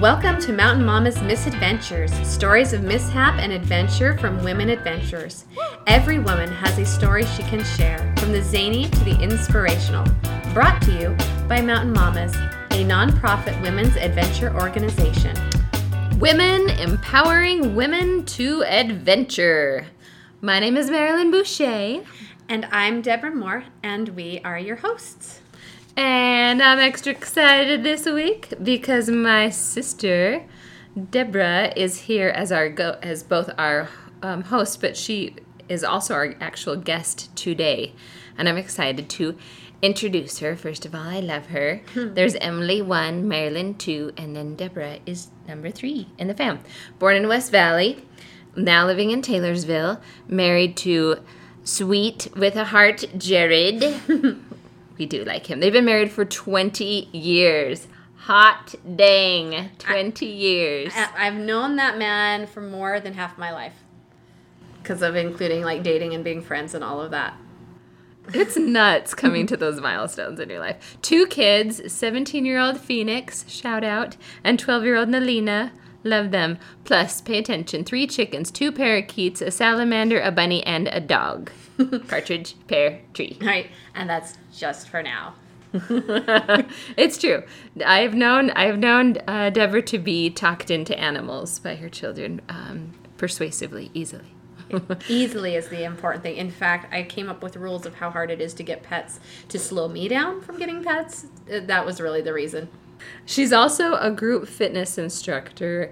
Welcome to Mountain Mama's Misadventures, stories of mishap and adventure from women adventurers. Every woman has a story she can share, from the zany to the inspirational. Brought to you by Mountain Mamas, a nonprofit women's adventure organization. Women empowering women to adventure. My name is Marilyn Boucher. And I'm Deborah Moore, and we are your hosts. And I'm extra excited this week because my sister Deborah is here as our go as both our um, host, but she is also our actual guest today, and I'm excited to introduce her. First of all, I love her. There's Emily one, Marilyn two, and then Deborah is number three in the fam. Born in West Valley, now living in Taylorsville, married to sweet with a heart Jared. we do like him. They've been married for 20 years. Hot dang, 20 years. I- I've known that man for more than half my life because of including like dating and being friends and all of that. It's nuts coming to those milestones in your life. Two kids 17 year old Phoenix, shout out, and 12 year old Nalina. Love them. Plus, pay attention three chickens, two parakeets, a salamander, a bunny, and a dog. Partridge, pear, tree. Right, and that's just for now. it's true. I've known I've known uh, Deborah to be talked into animals by her children um, persuasively, easily. Easily is the important thing. In fact, I came up with rules of how hard it is to get pets to slow me down from getting pets. That was really the reason. She's also a group fitness instructor.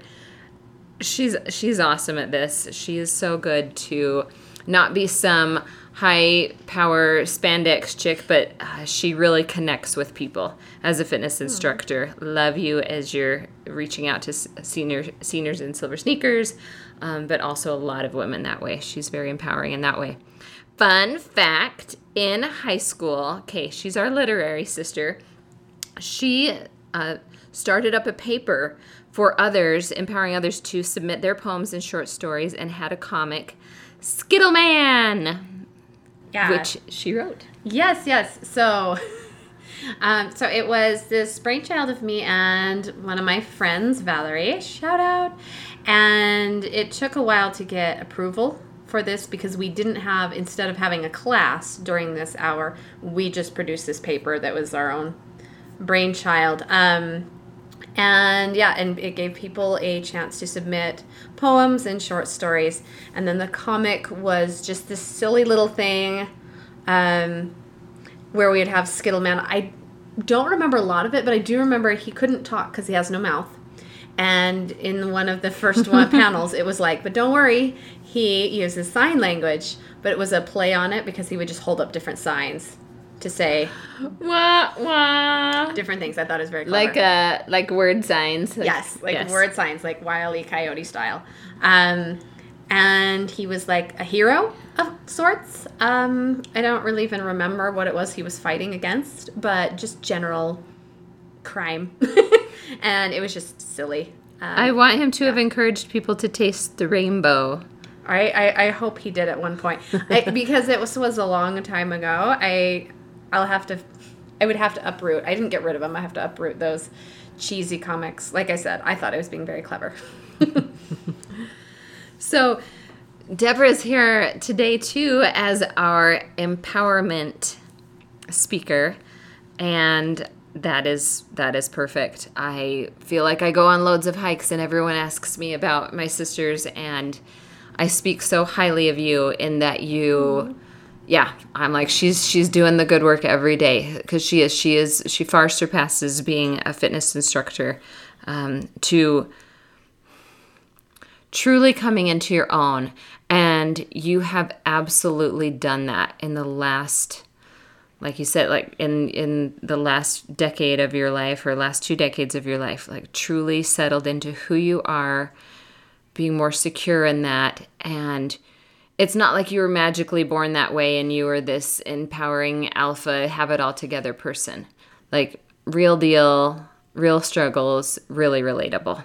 She's she's awesome at this. She is so good to not be some high power spandex chick, but uh, she really connects with people as a fitness instructor. Love you as you're reaching out to senior seniors in silver sneakers, um, but also a lot of women that way. She's very empowering in that way. Fun fact: in high school, okay, she's our literary sister she uh, started up a paper for others, empowering others to submit their poems and short stories, and had a comic, Skittleman, Yeah. which she wrote. Yes, yes. So, um, so it was this brainchild of me and one of my friends, Valerie. Shout out. And it took a while to get approval for this because we didn't have, instead of having a class during this hour, we just produced this paper that was our own brainchild. Um, and yeah, and it gave people a chance to submit poems and short stories. And then the comic was just this silly little thing um, where we'd have Skittleman. I don't remember a lot of it, but I do remember he couldn't talk because he has no mouth. And in one of the first one panels, it was like, but don't worry, he uses sign language, but it was a play on it because he would just hold up different signs to say Wah wah. different things. I thought it was very clever. Like uh, like word signs. like- Yes, like yes. word signs, like Wile E. Coyote style. Um, and he was like a hero of sorts. Um, I don't really even remember what it was he was fighting against, but just general crime. and it was just silly. Um, I want him to have encouraged people to taste the rainbow. I, I, I hope he did at one point I, because it was was a long time ago. I I'll have to I would have to uproot. I didn't get rid of them. I have to uproot those cheesy comics. Like I said, I thought I was being very clever. So, Deborah is here today too as our empowerment speaker, and that is that is perfect. I feel like I go on loads of hikes, and everyone asks me about my sisters, and I speak so highly of you in that you. Mm-hmm. Yeah, I'm like she's she's doing the good work every day because she is she is she far surpasses being a fitness instructor um, to truly coming into your own. And you have absolutely done that in the last like you said like in in the last decade of your life or last two decades of your life like truly settled into who you are being more secure in that and it's not like you were magically born that way and you were this empowering alpha have it all together person like real deal real struggles really relatable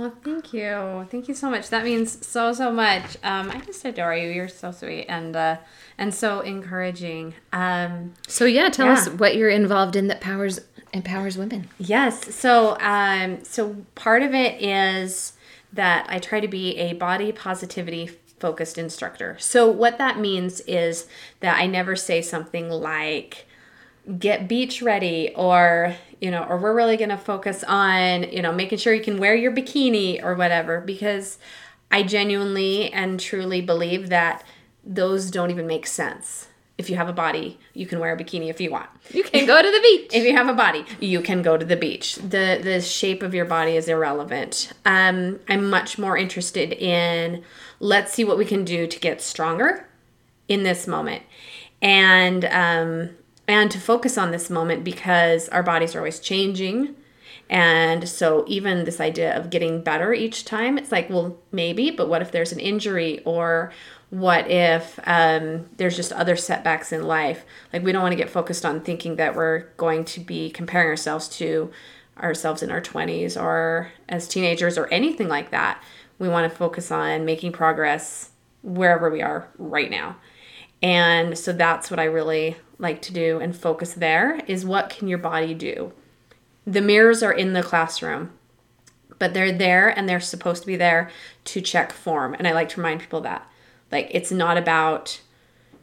Oh, thank you. Thank you so much. That means so so much. Um, I just adore you. You're so sweet and uh, and so encouraging. Um, So yeah, tell Yeah. us what you're involved in that powers empowers women. Yes. So, um, so part of it is that I try to be a body positivity focused instructor. So, what that means is that I never say something like, get beach ready or you know or we're really going to focus on you know making sure you can wear your bikini or whatever because i genuinely and truly believe that those don't even make sense if you have a body you can wear a bikini if you want. You can go to the beach. if you have a body you can go to the beach. The the shape of your body is irrelevant. Um, i'm much more interested in let's see what we can do to get stronger in this moment. And um, and to focus on this moment because our bodies are always changing. And so even this idea of getting better each time it's like well maybe but what if there's an injury or what if um, there's just other setbacks in life like we don't want to get focused on thinking that we're going to be comparing ourselves to ourselves in our 20s or as teenagers or anything like that we want to focus on making progress wherever we are right now and so that's what I really like to do and focus there is what can your body do? The mirrors are in the classroom, but they're there and they're supposed to be there to check form. And I like to remind people that. Like it's not about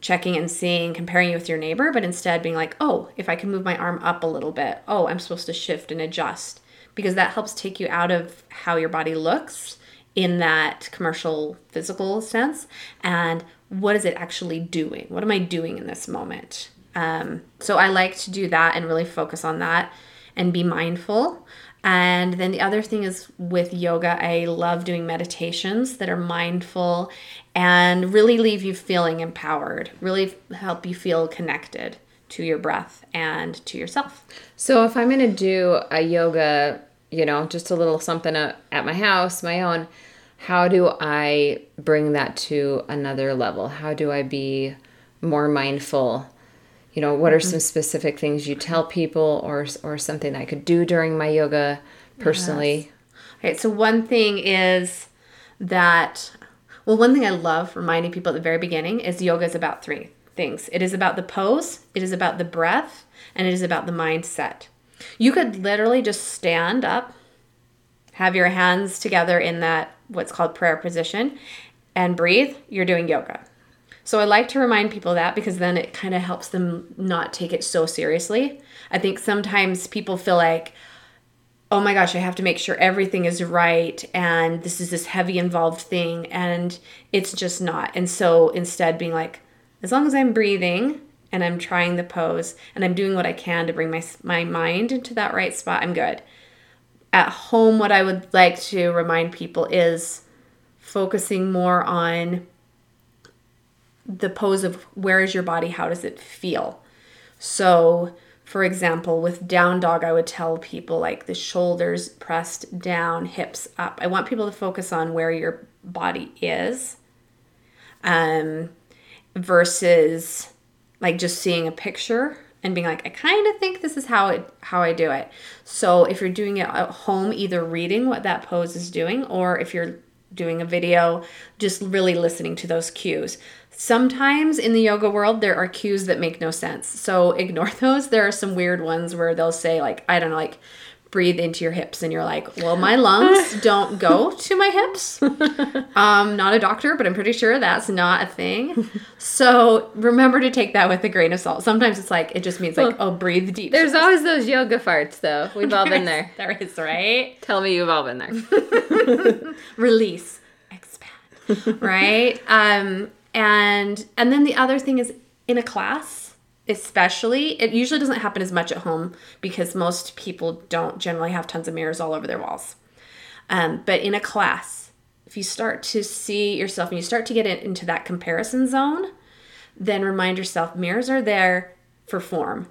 checking and seeing, comparing you with your neighbor, but instead being like, oh, if I can move my arm up a little bit, oh, I'm supposed to shift and adjust because that helps take you out of how your body looks in that commercial physical sense and what is it actually doing? What am I doing in this moment? Um, so I like to do that and really focus on that and be mindful. And then the other thing is with yoga, I love doing meditations that are mindful and really leave you feeling empowered, really help you feel connected to your breath and to yourself. So if I'm going to do a yoga, you know, just a little something at at my house, my own, how do I bring that to another level? How do I be more mindful? You know, what are mm-hmm. some specific things you tell people or or something I could do during my yoga personally? Okay, so one thing is that, well, one thing I love reminding people at the very beginning is yoga is about three things it is about the pose, it is about the breath, and it is about the mindset. You could literally just stand up, have your hands together in that what's called prayer position, and breathe. You're doing yoga. So I like to remind people that because then it kind of helps them not take it so seriously. I think sometimes people feel like, oh my gosh, I have to make sure everything is right and this is this heavy involved thing and it's just not. And so instead being like, as long as I'm breathing and I'm trying the pose and I'm doing what I can to bring my my mind into that right spot, I'm good. At home what I would like to remind people is focusing more on the pose of where is your body, how does it feel? So, for example, with down dog, I would tell people like the shoulders pressed down, hips up. I want people to focus on where your body is um, versus like just seeing a picture and being like, I kind of think this is how it how I do it. So if you're doing it at home, either reading what that pose is doing, or if you're doing a video, just really listening to those cues. Sometimes in the yoga world, there are cues that make no sense. So ignore those. There are some weird ones where they'll say, like, I don't know, like, breathe into your hips. And you're like, well, my lungs don't go to my hips. Um, not a doctor, but I'm pretty sure that's not a thing. So remember to take that with a grain of salt. Sometimes it's like, it just means like, oh, breathe deep. There's always those yoga farts though. We've all been there. There is, right? Tell me you've all been there. release expand right um and and then the other thing is in a class especially it usually doesn't happen as much at home because most people don't generally have tons of mirrors all over their walls. Um, but in a class if you start to see yourself and you start to get it into that comparison zone then remind yourself mirrors are there for form.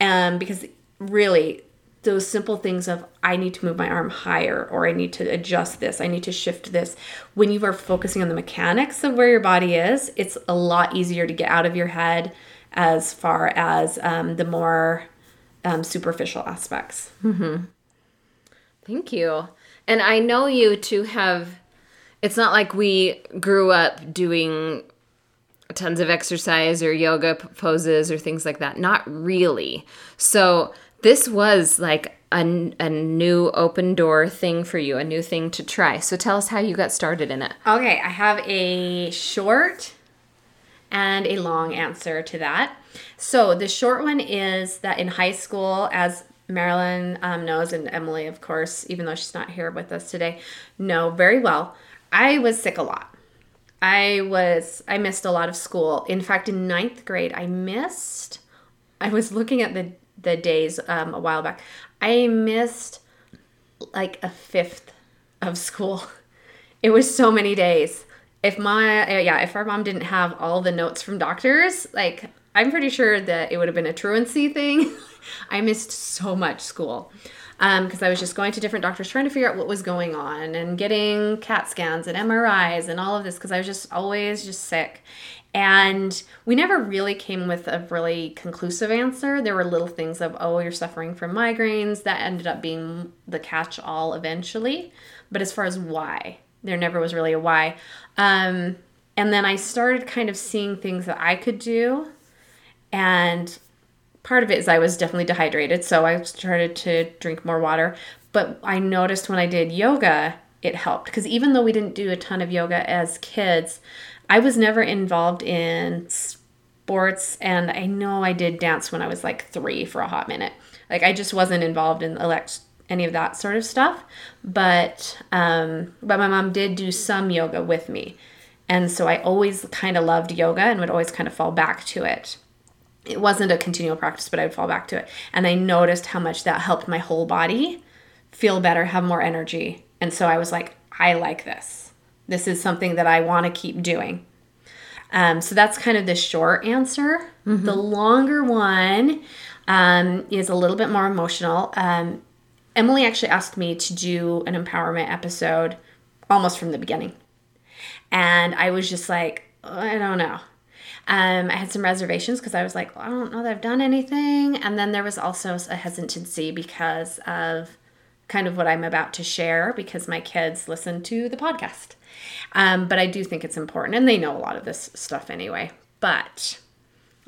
Um, because really those simple things of I need to move my arm higher or I need to adjust this, I need to shift this. When you are focusing on the mechanics of where your body is, it's a lot easier to get out of your head as far as um, the more um, superficial aspects. Thank you. And I know you to have, it's not like we grew up doing tons of exercise or yoga poses or things like that. Not really. So This was like a, a new open door thing for you, a new thing to try. So tell us how you got started in it. Okay, I have a short and a long answer to that. So the short one is that in high school, as Marilyn um, knows, and Emily, of course, even though she's not here with us today, know very well, I was sick a lot. I was, I missed a lot of school. In fact, in ninth grade, I missed, I was looking at the, the days um, a while back. I missed like a fifth of school. It was so many days. If my, uh, yeah, if our mom didn't have all the notes from doctors, like, I'm pretty sure that it would have been a truancy thing. I missed so much school because um, I was just going to different doctors trying to figure out what was going on and getting CAT scans and MRIs and all of this because I was just always just sick. And we never really came with a really conclusive answer. There were little things of, oh, you're suffering from migraines. That ended up being the catch all eventually. But as far as why, there never was really a why. Um, and then I started kind of seeing things that I could do. And part of it is I was definitely dehydrated, so I started to drink more water. But I noticed when I did yoga, it helped because even though we didn't do a ton of yoga as kids, I was never involved in sports, and I know I did dance when I was like three for a hot minute. Like I just wasn't involved in elect any of that sort of stuff. But um, but my mom did do some yoga with me, and so I always kind of loved yoga and would always kind of fall back to it it wasn't a continual practice, but I'd fall back to it. And I noticed how much that helped my whole body feel better, have more energy. And so I was like, I like this. This is something that I want to keep doing. Um, so that's kind of the short answer. Mm-hmm. The longer one um, is a little bit more emotional. Um, Emily actually asked me to do an empowerment episode almost from the beginning. And I was just like, I don't know. Um, I had some reservations because I was like, well, I don't know that I've done anything. And then there was also a hesitancy because of kind of what I'm about to share because my kids listen to the podcast. Um, but I do think it's important, and they know a lot of this stuff anyway. But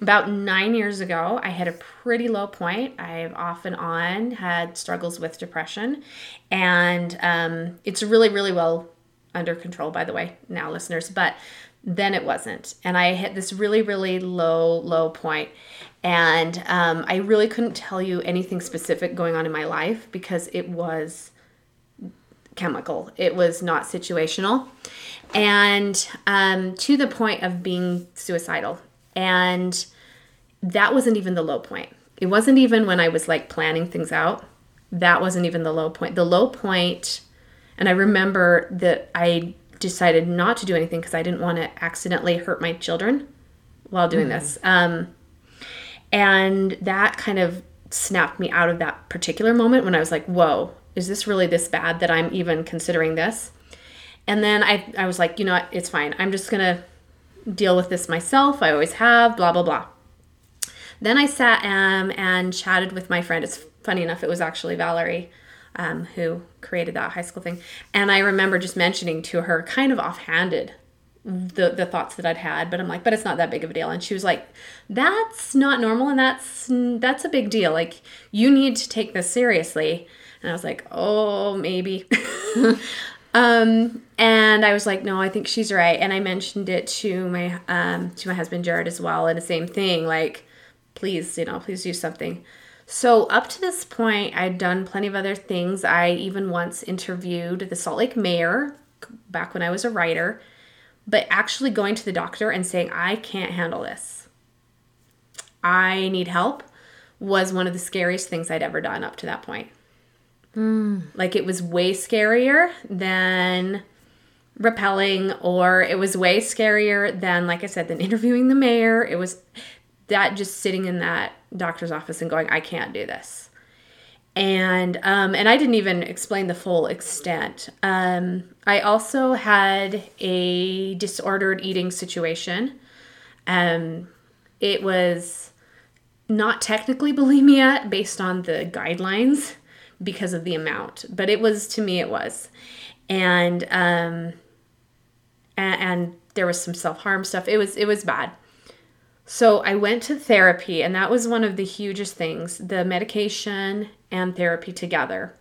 about nine years ago, I had a pretty low point. I've off and on had struggles with depression, and um, it's really, really well under control, by the way, now, listeners. But then it wasn't. And I hit this really, really low, low point. And um, I really couldn't tell you anything specific going on in my life because it was chemical, it was not situational. And um, to the point of being suicidal. And that wasn't even the low point. It wasn't even when I was like planning things out. That wasn't even the low point. The low point, and I remember that I decided not to do anything because I didn't want to accidentally hurt my children while doing mm this. Um, and that kind of snapped me out of that particular moment when I was like, whoa, is this really this bad that I'm even considering this? And then I, I was like, you know what, it's fine. I'm just going to deal with this myself. I always have, blah, blah, blah. Then I sat um, and chatted with my friend. It's funny enough, it was actually Valerie um, who created that high school thing. And I remember just mentioning to her, kind of offhanded, the the thoughts that I'd had. But I'm like, but it's not that big of a deal. And she was like, that's not normal, and that's that's a big deal. Like you need to take this seriously. And I was like, oh, maybe. um, and I was like, no, I think she's right. And I mentioned it to my um to my husband Jared as well, and the same thing, like, please, you know, please do something. So, up to this point, I'd done plenty of other things. I even once interviewed the Salt Lake mayor back when I was a writer, but actually going to the doctor and saying, I can't handle this, I need help, was one of the scariest things I'd ever done up to that point. Mm. Like, it was way scarier than rappelling, or it was way scarier than, like I said, than interviewing the mayor. It was that just sitting in that doctor's office and going, I can't do this. And um, and I didn't even explain the full extent. Um, I also had a disordered eating situation. Um, it was not technically bulimia based on the guidelines because of the amount, but it was to me it was, and um, and, and there was some self harm stuff. It was it was bad. So I went to therapy, and that was one of the hugest things the medication and therapy together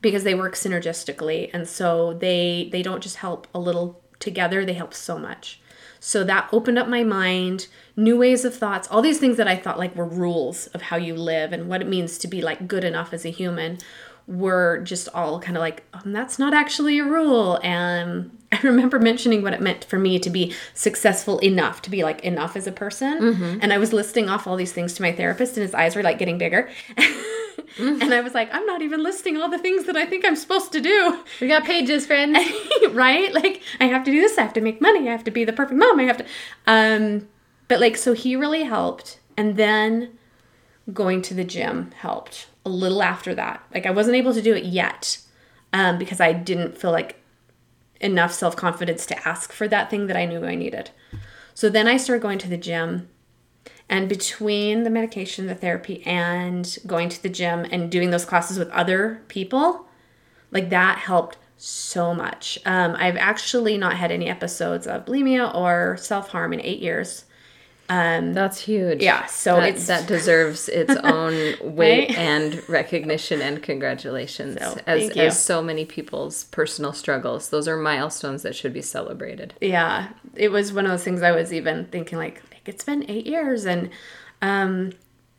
because they work synergistically. And so they they don't just help a little together they help so much. So that opened up my mind new ways of thoughts all these things that i thought like were rules of how you live and what it means to be like good enough as a human were just all kind of like um, that's not actually a rule. And i remember mentioning what it meant for me to be successful enough to be like enough as a person. Mm-hmm. and i was listing off all these things to my therapist and his eyes were like getting bigger Mm-hmm. and i was like i'm not even listing all the things that i think i'm supposed to do We got pages, friends. right? Like I have to do this, I have to make money, I have to be the perfect mom, I have to um but like so he really helped and then going to the gym helped a little after that. Like I wasn't able to do it yet um because I didn't feel like enough self-confidence to ask for that thing that I knew I needed. So then I started going to the gym and between the medication, the therapy and going to the gym and doing those classes with other people, like that helped so much. Um, I've actually not had any episodes of bulimia or self harm in eight years. That's huge. Yeah, so that, it's- that deserves its own weight Right? and recognition and congratulations. So, as as so many people's personal struggles, those are milestones that should be celebrated. Yeah, it was one of those things I was even thinking like it's been eight years, and um,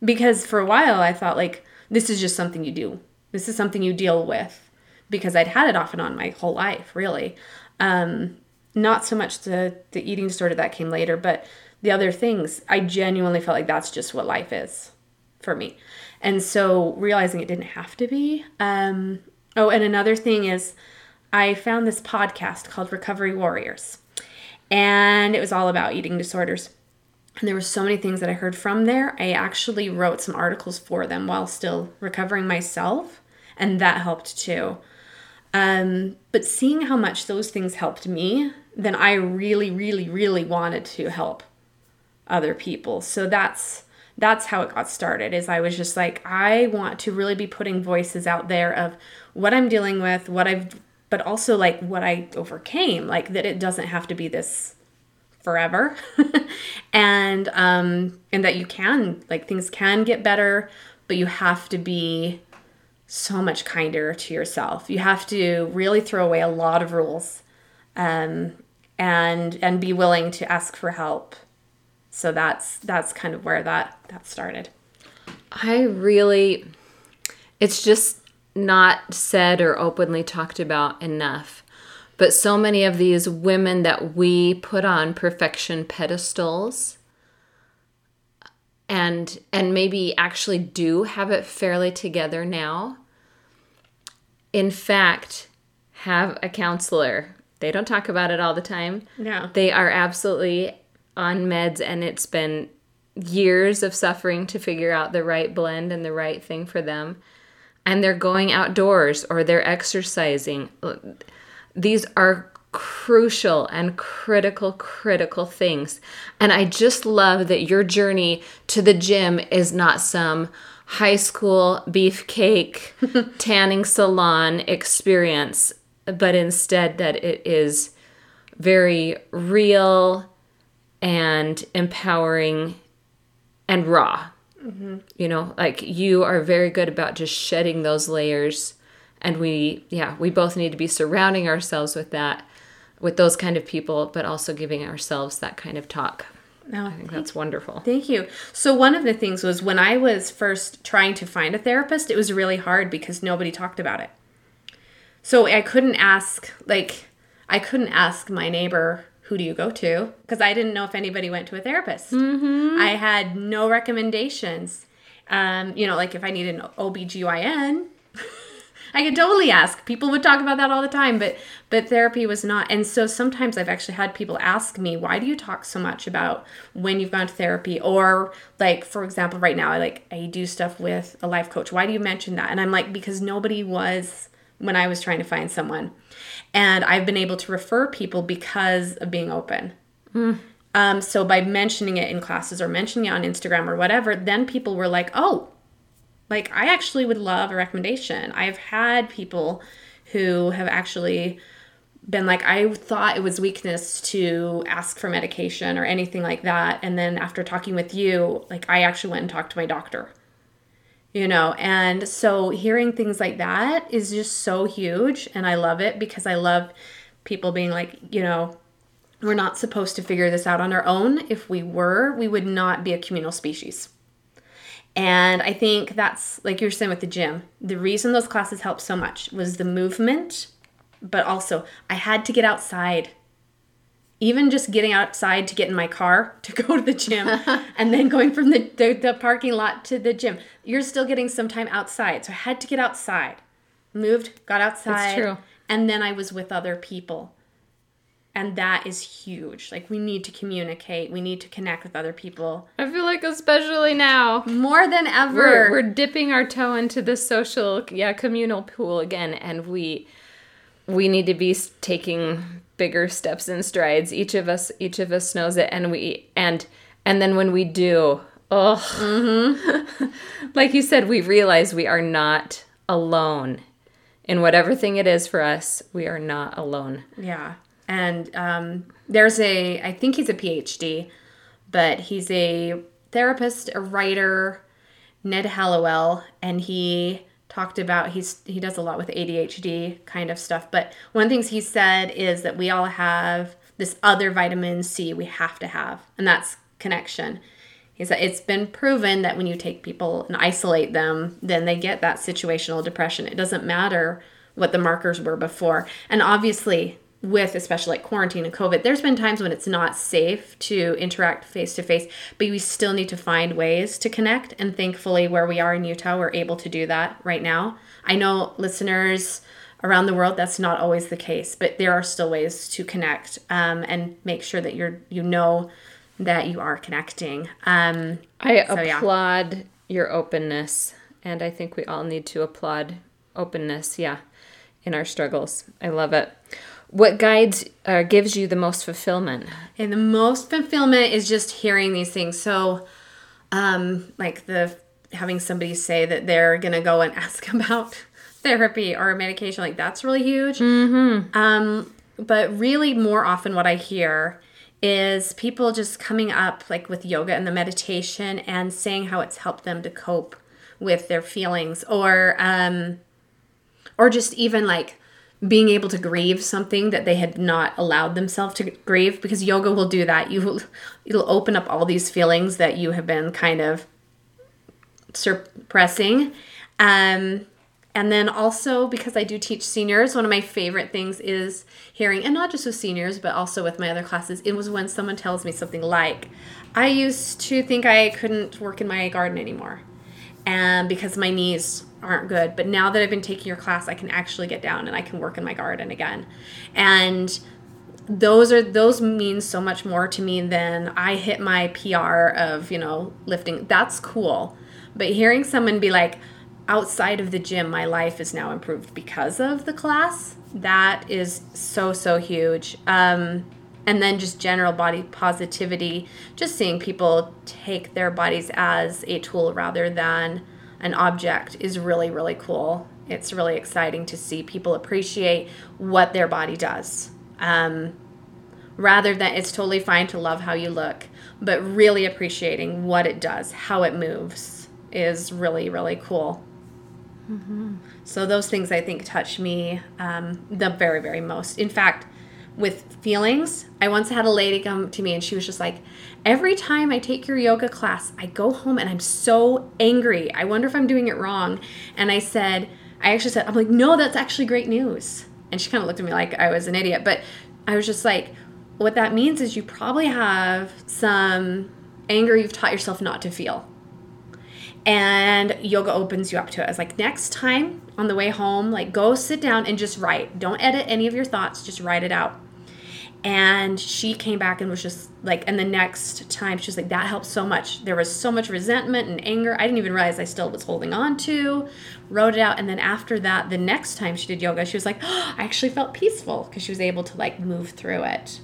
because for a while I thought like this is just something you do. This is something you deal with because I'd had it off and on my whole life, really. Um, not so much the the eating disorder that came later, but the other things. I genuinely felt like that's just what life is for me, and so realizing it didn't have to be. Um, oh, and another thing is, I found this podcast called Recovery Warriors, and it was all about eating disorders. And there were so many things that I heard from there. I actually wrote some articles for them while still recovering myself, and that helped too. Um, but seeing how much those things helped me, then I really, really, really wanted to help other people. So that's that's how it got started. Is I was just like, I want to really be putting voices out there of what I'm dealing with, what I've, but also like what I overcame. Like that it doesn't have to be this forever. And um and that you can like things can get better but you have to be so much kinder to yourself. You have to really throw away a lot of rules um and and be willing to ask for help. So that's that's kind of where that that started. I really, it's just not said or openly talked about enough. But so many of these women that we put on perfection pedestals and and maybe actually do have it fairly together now in fact have a counselor. They don't talk about it all the time. Yeah. they are absolutely on meds and it's been years of suffering to figure out the right blend and the right thing for them. And they're going outdoors or they're exercising these are crucial and critical critical things. And i just love that your journey to the gym is not some high school beefcake tanning salon experience but instead that it is very real and empowering and raw. Mm-hmm. You know like you are very good about just shedding those layers and we yeah we both need to be surrounding ourselves with that with those kind of people but also giving ourselves that kind of talk no i think that's wonderful Thank you. So one of the things was when I was first trying to find a therapist, it was really hard because nobody talked about it. So I couldn't ask like I couldn't ask my neighbor who do you go to because I didn't know if anybody went to a therapist. I had no recommendations. Um, you know, like if I need an OBGYN, I could totally ask. People would talk about that all the time, but but therapy was not. And so sometimes I've actually had people ask me, "Why do you talk so much about when you've gone to therapy?" Or like, for example, right now I like I do stuff with a life coach. Why do you mention that? And I'm like, because nobody was when I was trying to find someone, and I've been able to refer people because of being open. Um, so by mentioning it in classes or mentioning it on Instagram or whatever, then people were like, "Oh, like I actually would love a recommendation. I've had people who have actually been like I thought it was weakness to ask for medication or anything like that. And then after talking with you like I actually went and talked to my doctor you know? And so hearing things like that is just so huge and I love it because I love people being like you know we're not supposed to figure this out on our own. If we were we would not be a communal species and I think that's like you were saying with the gym the reason those classes helped so much was the movement but also I had to get outside. Even just getting outside to get in my car to go to the gym and then going from the, the, the, parking lot to the gym, you're still getting some time outside. So I had to get outside. Moved, got outside. That's true. And then I was with other people. And that is huge. Like, we need to communicate. We need to connect with other people. I feel like, especially now, more than ever, we're, we're dipping our toe into the social, yeah, communal pool again. And we, we need to be taking bigger steps and strides. Each of us, each of us knows it, and we and and then when we do, oh, mm-hmm. like you said, we realize we are not alone in whatever thing it is for us. We are not alone. Yeah, and um, there's a, I think he's a PhD, but he's a therapist, a writer, Ned Hallowell, and he talked about he's he does a lot with ADHD kind of stuff. But one of the things he said is that we all have this other vitamin C we have to have, and that's connection. He said it's been proven that when you take people and isolate them, then they get that situational depression. It doesn't matter what the markers were before. And obviously, with especially like quarantine and COVID, there's been times when it's not safe to interact face to face, but we still need to find ways to connect. And thankfully, where we are in Utah, we're able to do that right now. I know listeners around the world, that's not always the case, but there are still ways to connect um, and make sure that you're you know that you are connecting. Um, I so, applaud yeah. your openness, and I think we all need to applaud openness. Yeah, in our struggles, I love it what guides uh, gives you the most fulfillment? And the most fulfillment is just hearing these things. So um like the having somebody say that they're gonna go and ask about therapy or medication like that's really huge. Mm-hmm. um but really more often what i hear is people just coming up like with yoga and the meditation and saying how it's helped them to cope with their feelings or um or just even like being able to grieve something that they had not allowed themselves to grieve because yoga will do that. You will it'll open up all these feelings that you have been kind of suppressing. Um, and then also because i do teach seniors one of my favorite things is hearing and not just with seniors but also with my other classes it was when someone tells me something like i used to think i couldn't work in my garden anymore and because my knees aren't good. But now that I've been taking your class, I can actually get down and I can work in my garden again. And those are those mean so much more to me than I hit my PR of, you know, lifting. That's cool. But hearing someone be like, outside of the gym, my life is now improved because of the class, that is so, so huge. Um, and then just general body positivity, just seeing people take their bodies as a tool rather than an object is really, really cool. It's really exciting to see people appreciate what their body does. Um, rather than it's totally fine to love how you look, but really appreciating what it does, how it moves is really, really cool. Mm-hmm. So, those things I think touch me um, the very, very most. In fact, with feelings, I once had a lady come to me and she was just like, Every time I take your yoga class, I go home and I'm so angry. I wonder if I'm doing it wrong. And I said, I actually said, I'm like, no, that's actually great news. And she kind of looked at me like I was an idiot. But I was just like, what that means is you probably have some anger you've taught yourself not to feel. And yoga opens you up to it. It's like next time on the way home, like go sit down and just write. Don't edit any of your thoughts, just write it out and she came back and was just like and the next time she was like that helped so much. There was so much resentment and anger. I didn't even realize i still was holding on to wrote it out. And then after that the next time she did yoga she was like oh, i actually felt peaceful because she was able to like move through it.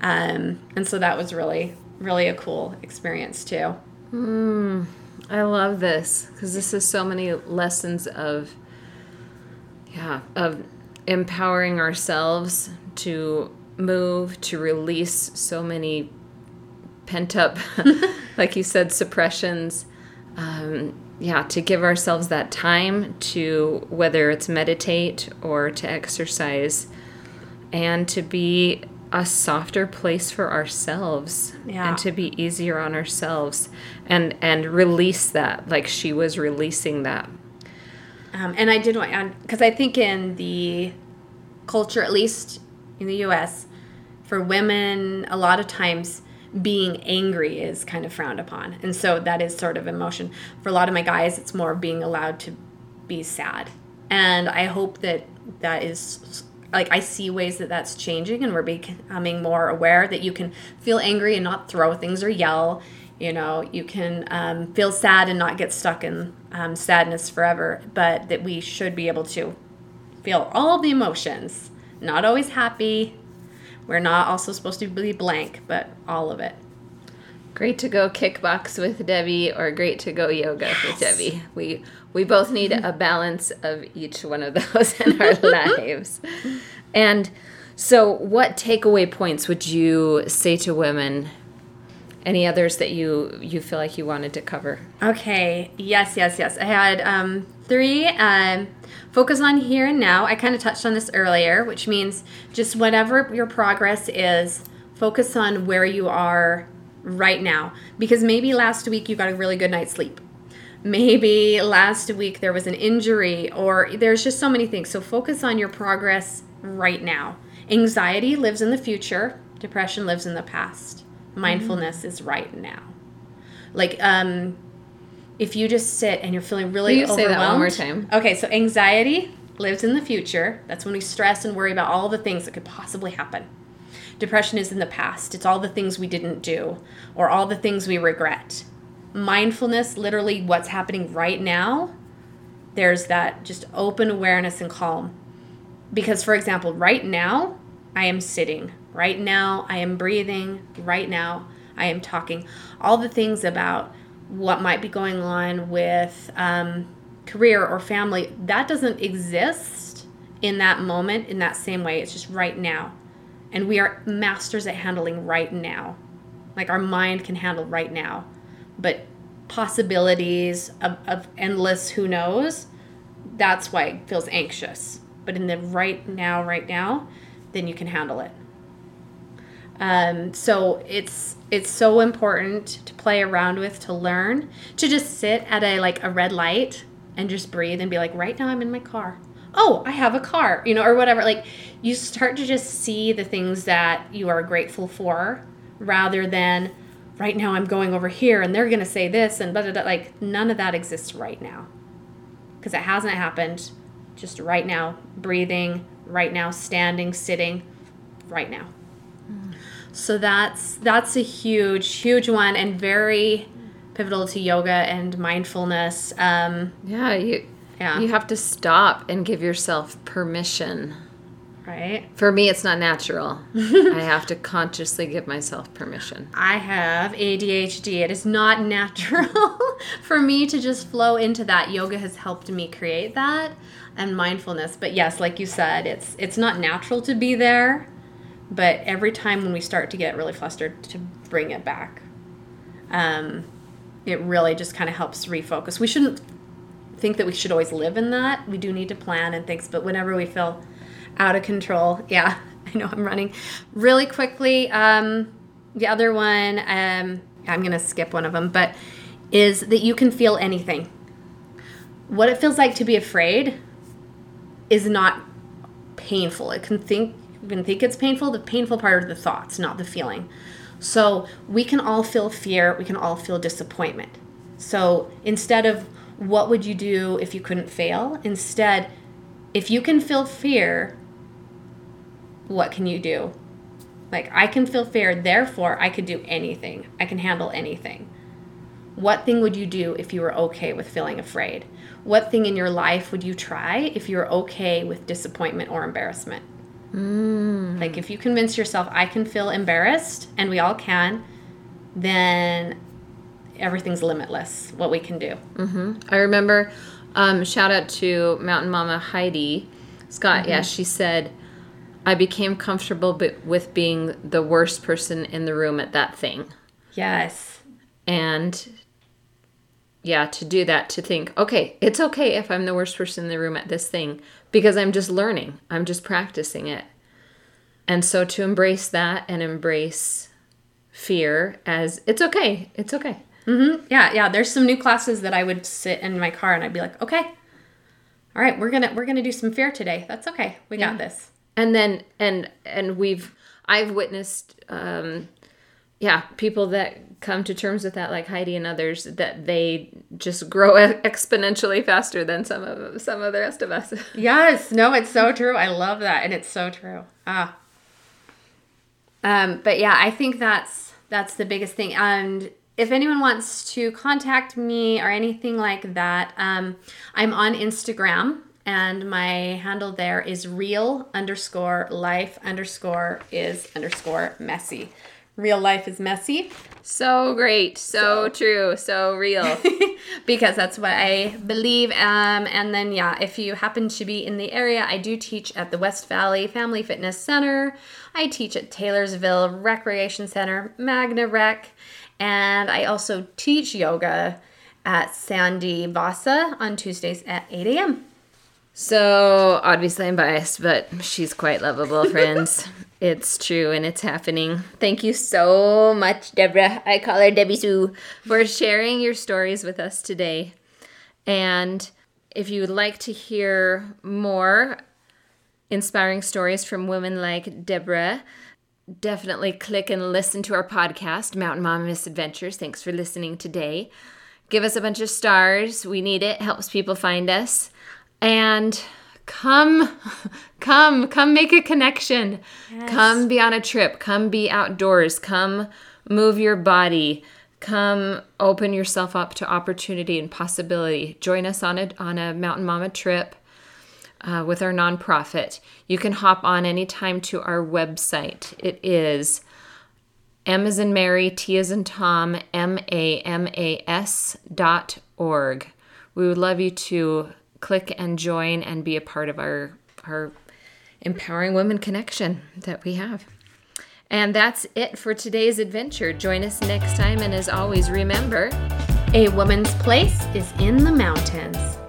Um, and so that was really really a cool experience too. Mm, i love this because this is so many lessons of yeah of empowering ourselves to move, to release so many pent up, like you said, suppressions. Um, yeah, to give ourselves that time to whether it's meditate or to exercise and to be a softer place for ourselves Yeah. and to be easier on ourselves and and release that like she was releasing that Um, and I did want, because I think in the culture, at least in the US, for women, a lot of times being angry is kind of frowned upon. And so that is sort of emotion. For a lot of my guys, it's more being allowed to be sad. And I hope that that is, like, I see ways that that's changing and we're becoming more aware that you can feel angry and not throw things or yell. You know, you can um, feel sad and not get stuck in um, sadness forever, but that we should be able to feel all the emotions. Not always happy. We're not also supposed to be blank, but all of it. great to go kickbox with debbie or great to go yoga with debbie we we both need a balance of each one of those in our lives and so what takeaway points would you say to women any others that you you feel like you wanted to cover Okay. Yes, yes, yes. I had um, three. Um, focus on here and now. I kind of touched on this earlier, which means just whatever your progress is, focus on where you are right now. Because maybe last week you got a really good night's sleep. Maybe last week there was an injury, or there's just so many things. So focus on your progress right now. Anxiety lives in the future, depression lives in the past. Mindfulness is right now. Like, um, if you just sit and you're feeling really Will you say that one more time? Okay, so anxiety lives in the future. That's when we stress and worry about all the things that could possibly happen. Depression is in the past. It's all the things we didn't do or all the things we regret. Mindfulness, literally what's happening right now, there's that just open awareness and calm. Because, for example, right now, I am sitting. Right now, I am breathing. Right now, I am talking. All the things about what might be going on with um, career or family, that doesn't exist in that moment in that same way. It's just right now. And we are masters at handling right now. Like our mind can handle right now. But possibilities of, of endless who knows, that's why it feels anxious. But in the right now, right now, then you can handle it. Um, so it's it's so important to play around with, to learn, to just sit at a like a red light and just breathe and be like, right now I'm in my car. Oh, I have a car, you know, or whatever. Like you start to just see the things that you are grateful for rather than right now I'm going over here and they're gonna say this and blah, blah, blah. like none of that exists right now. Because it hasn't happened. Just right now, breathing, right now, standing, sitting, right now. So that's that's a huge, huge one and very pivotal to yoga and mindfulness. Um, Yeah, you Yeah. you have to stop and give yourself permission. right. For me, it's not natural. I have to consciously give myself permission. I have ADHD. It is not natural for me to just flow into that. Yoga has helped me create that and mindfulness. But yes, like you said, it's it's not natural to be there. But every time when we start to get really flustered, to bring it back, um, it really just kind of helps refocus. We shouldn't think that we should always live in that. We do need to plan and things, but whenever we feel out of control, yeah, I know I'm running really quickly. Um, the other one, um, I'm going to skip one of them, but is that you can feel anything. What it feels like to be afraid is not painful. It can think can think it's painful. The painful part are the thoughts, not the feeling. So we can all feel fear. We can all feel disappointment. So instead of what would you do if you couldn't fail, instead, if you can feel fear, what can you do? Like I can feel fear, therefore I could do anything. I can handle anything. What thing would you do if you were okay with feeling afraid? What thing in your life would you try if you were okay with disappointment or embarrassment? Mm. Like if you convince yourself I can feel embarrassed and we all can, then everything's limitless what we can do. Mm-hmm. I remember, um, shout out to Mountain Mama Heidi Scott, yeah, mm-hmm. she said, I became comfortable b- with being the worst person in the room at that thing. Yes. And yeah, to do that, to think, okay, it's okay if I'm the worst person in the room at this thing because I'm just learning, I'm just practicing it. And so to embrace that and embrace fear as it's okay, it's okay. Yeah, yeah. There's some new classes that I would sit in my car and I'd be like, okay, all right, we're gonna we're gonna do some fear today. That's okay. We got this. and then and and we've i've witnessed um yeah people that come to terms with that like heidi and others that they just grow exponentially faster than some of some of the rest of us Yes, no, it's so true. I love that, and it's so true. Ah. Um, but yeah, I think that's that's the biggest thing. And if anyone wants to contact me or anything like that, um, I'm on Instagram, and my handle there is real underscore life underscore is underscore messy. Real life is messy. so great so, true so real because that's what I believe. Um, and then, yeah, if you happen to be in the area, I do teach at the West Valley Family Fitness Center. I teach at Taylorsville Recreation Center, Magna Rec, and I also teach yoga at Sandy Vasa on Tuesdays at 8 a.m. so obviously i'm biased but she's quite lovable friends it's true and it's happening thank you so much deborah i call her debbie sue for sharing your stories with us today And if you would like to hear more inspiring stories from women like Deborah, definitely click and listen to our podcast, Mountain Mom Misadventures. Thanks for listening today. Give us a bunch of stars. We need it. Helps people find us. And come, come, come make a connection. Come be on a trip. Come be outdoors. Come move your body. Come open yourself up to opportunity and possibility. Join us on a on a Mountain Mama trip uh, with our nonprofit. You can hop on anytime to our website. It is M as in Mary, T as in Tom, M A M A S dot org. We would love you to click and join and be a part of our our empowering women connection that we have. And that's it for today's adventure. Join us next time, and as always, remember A woman's place is in the mountains.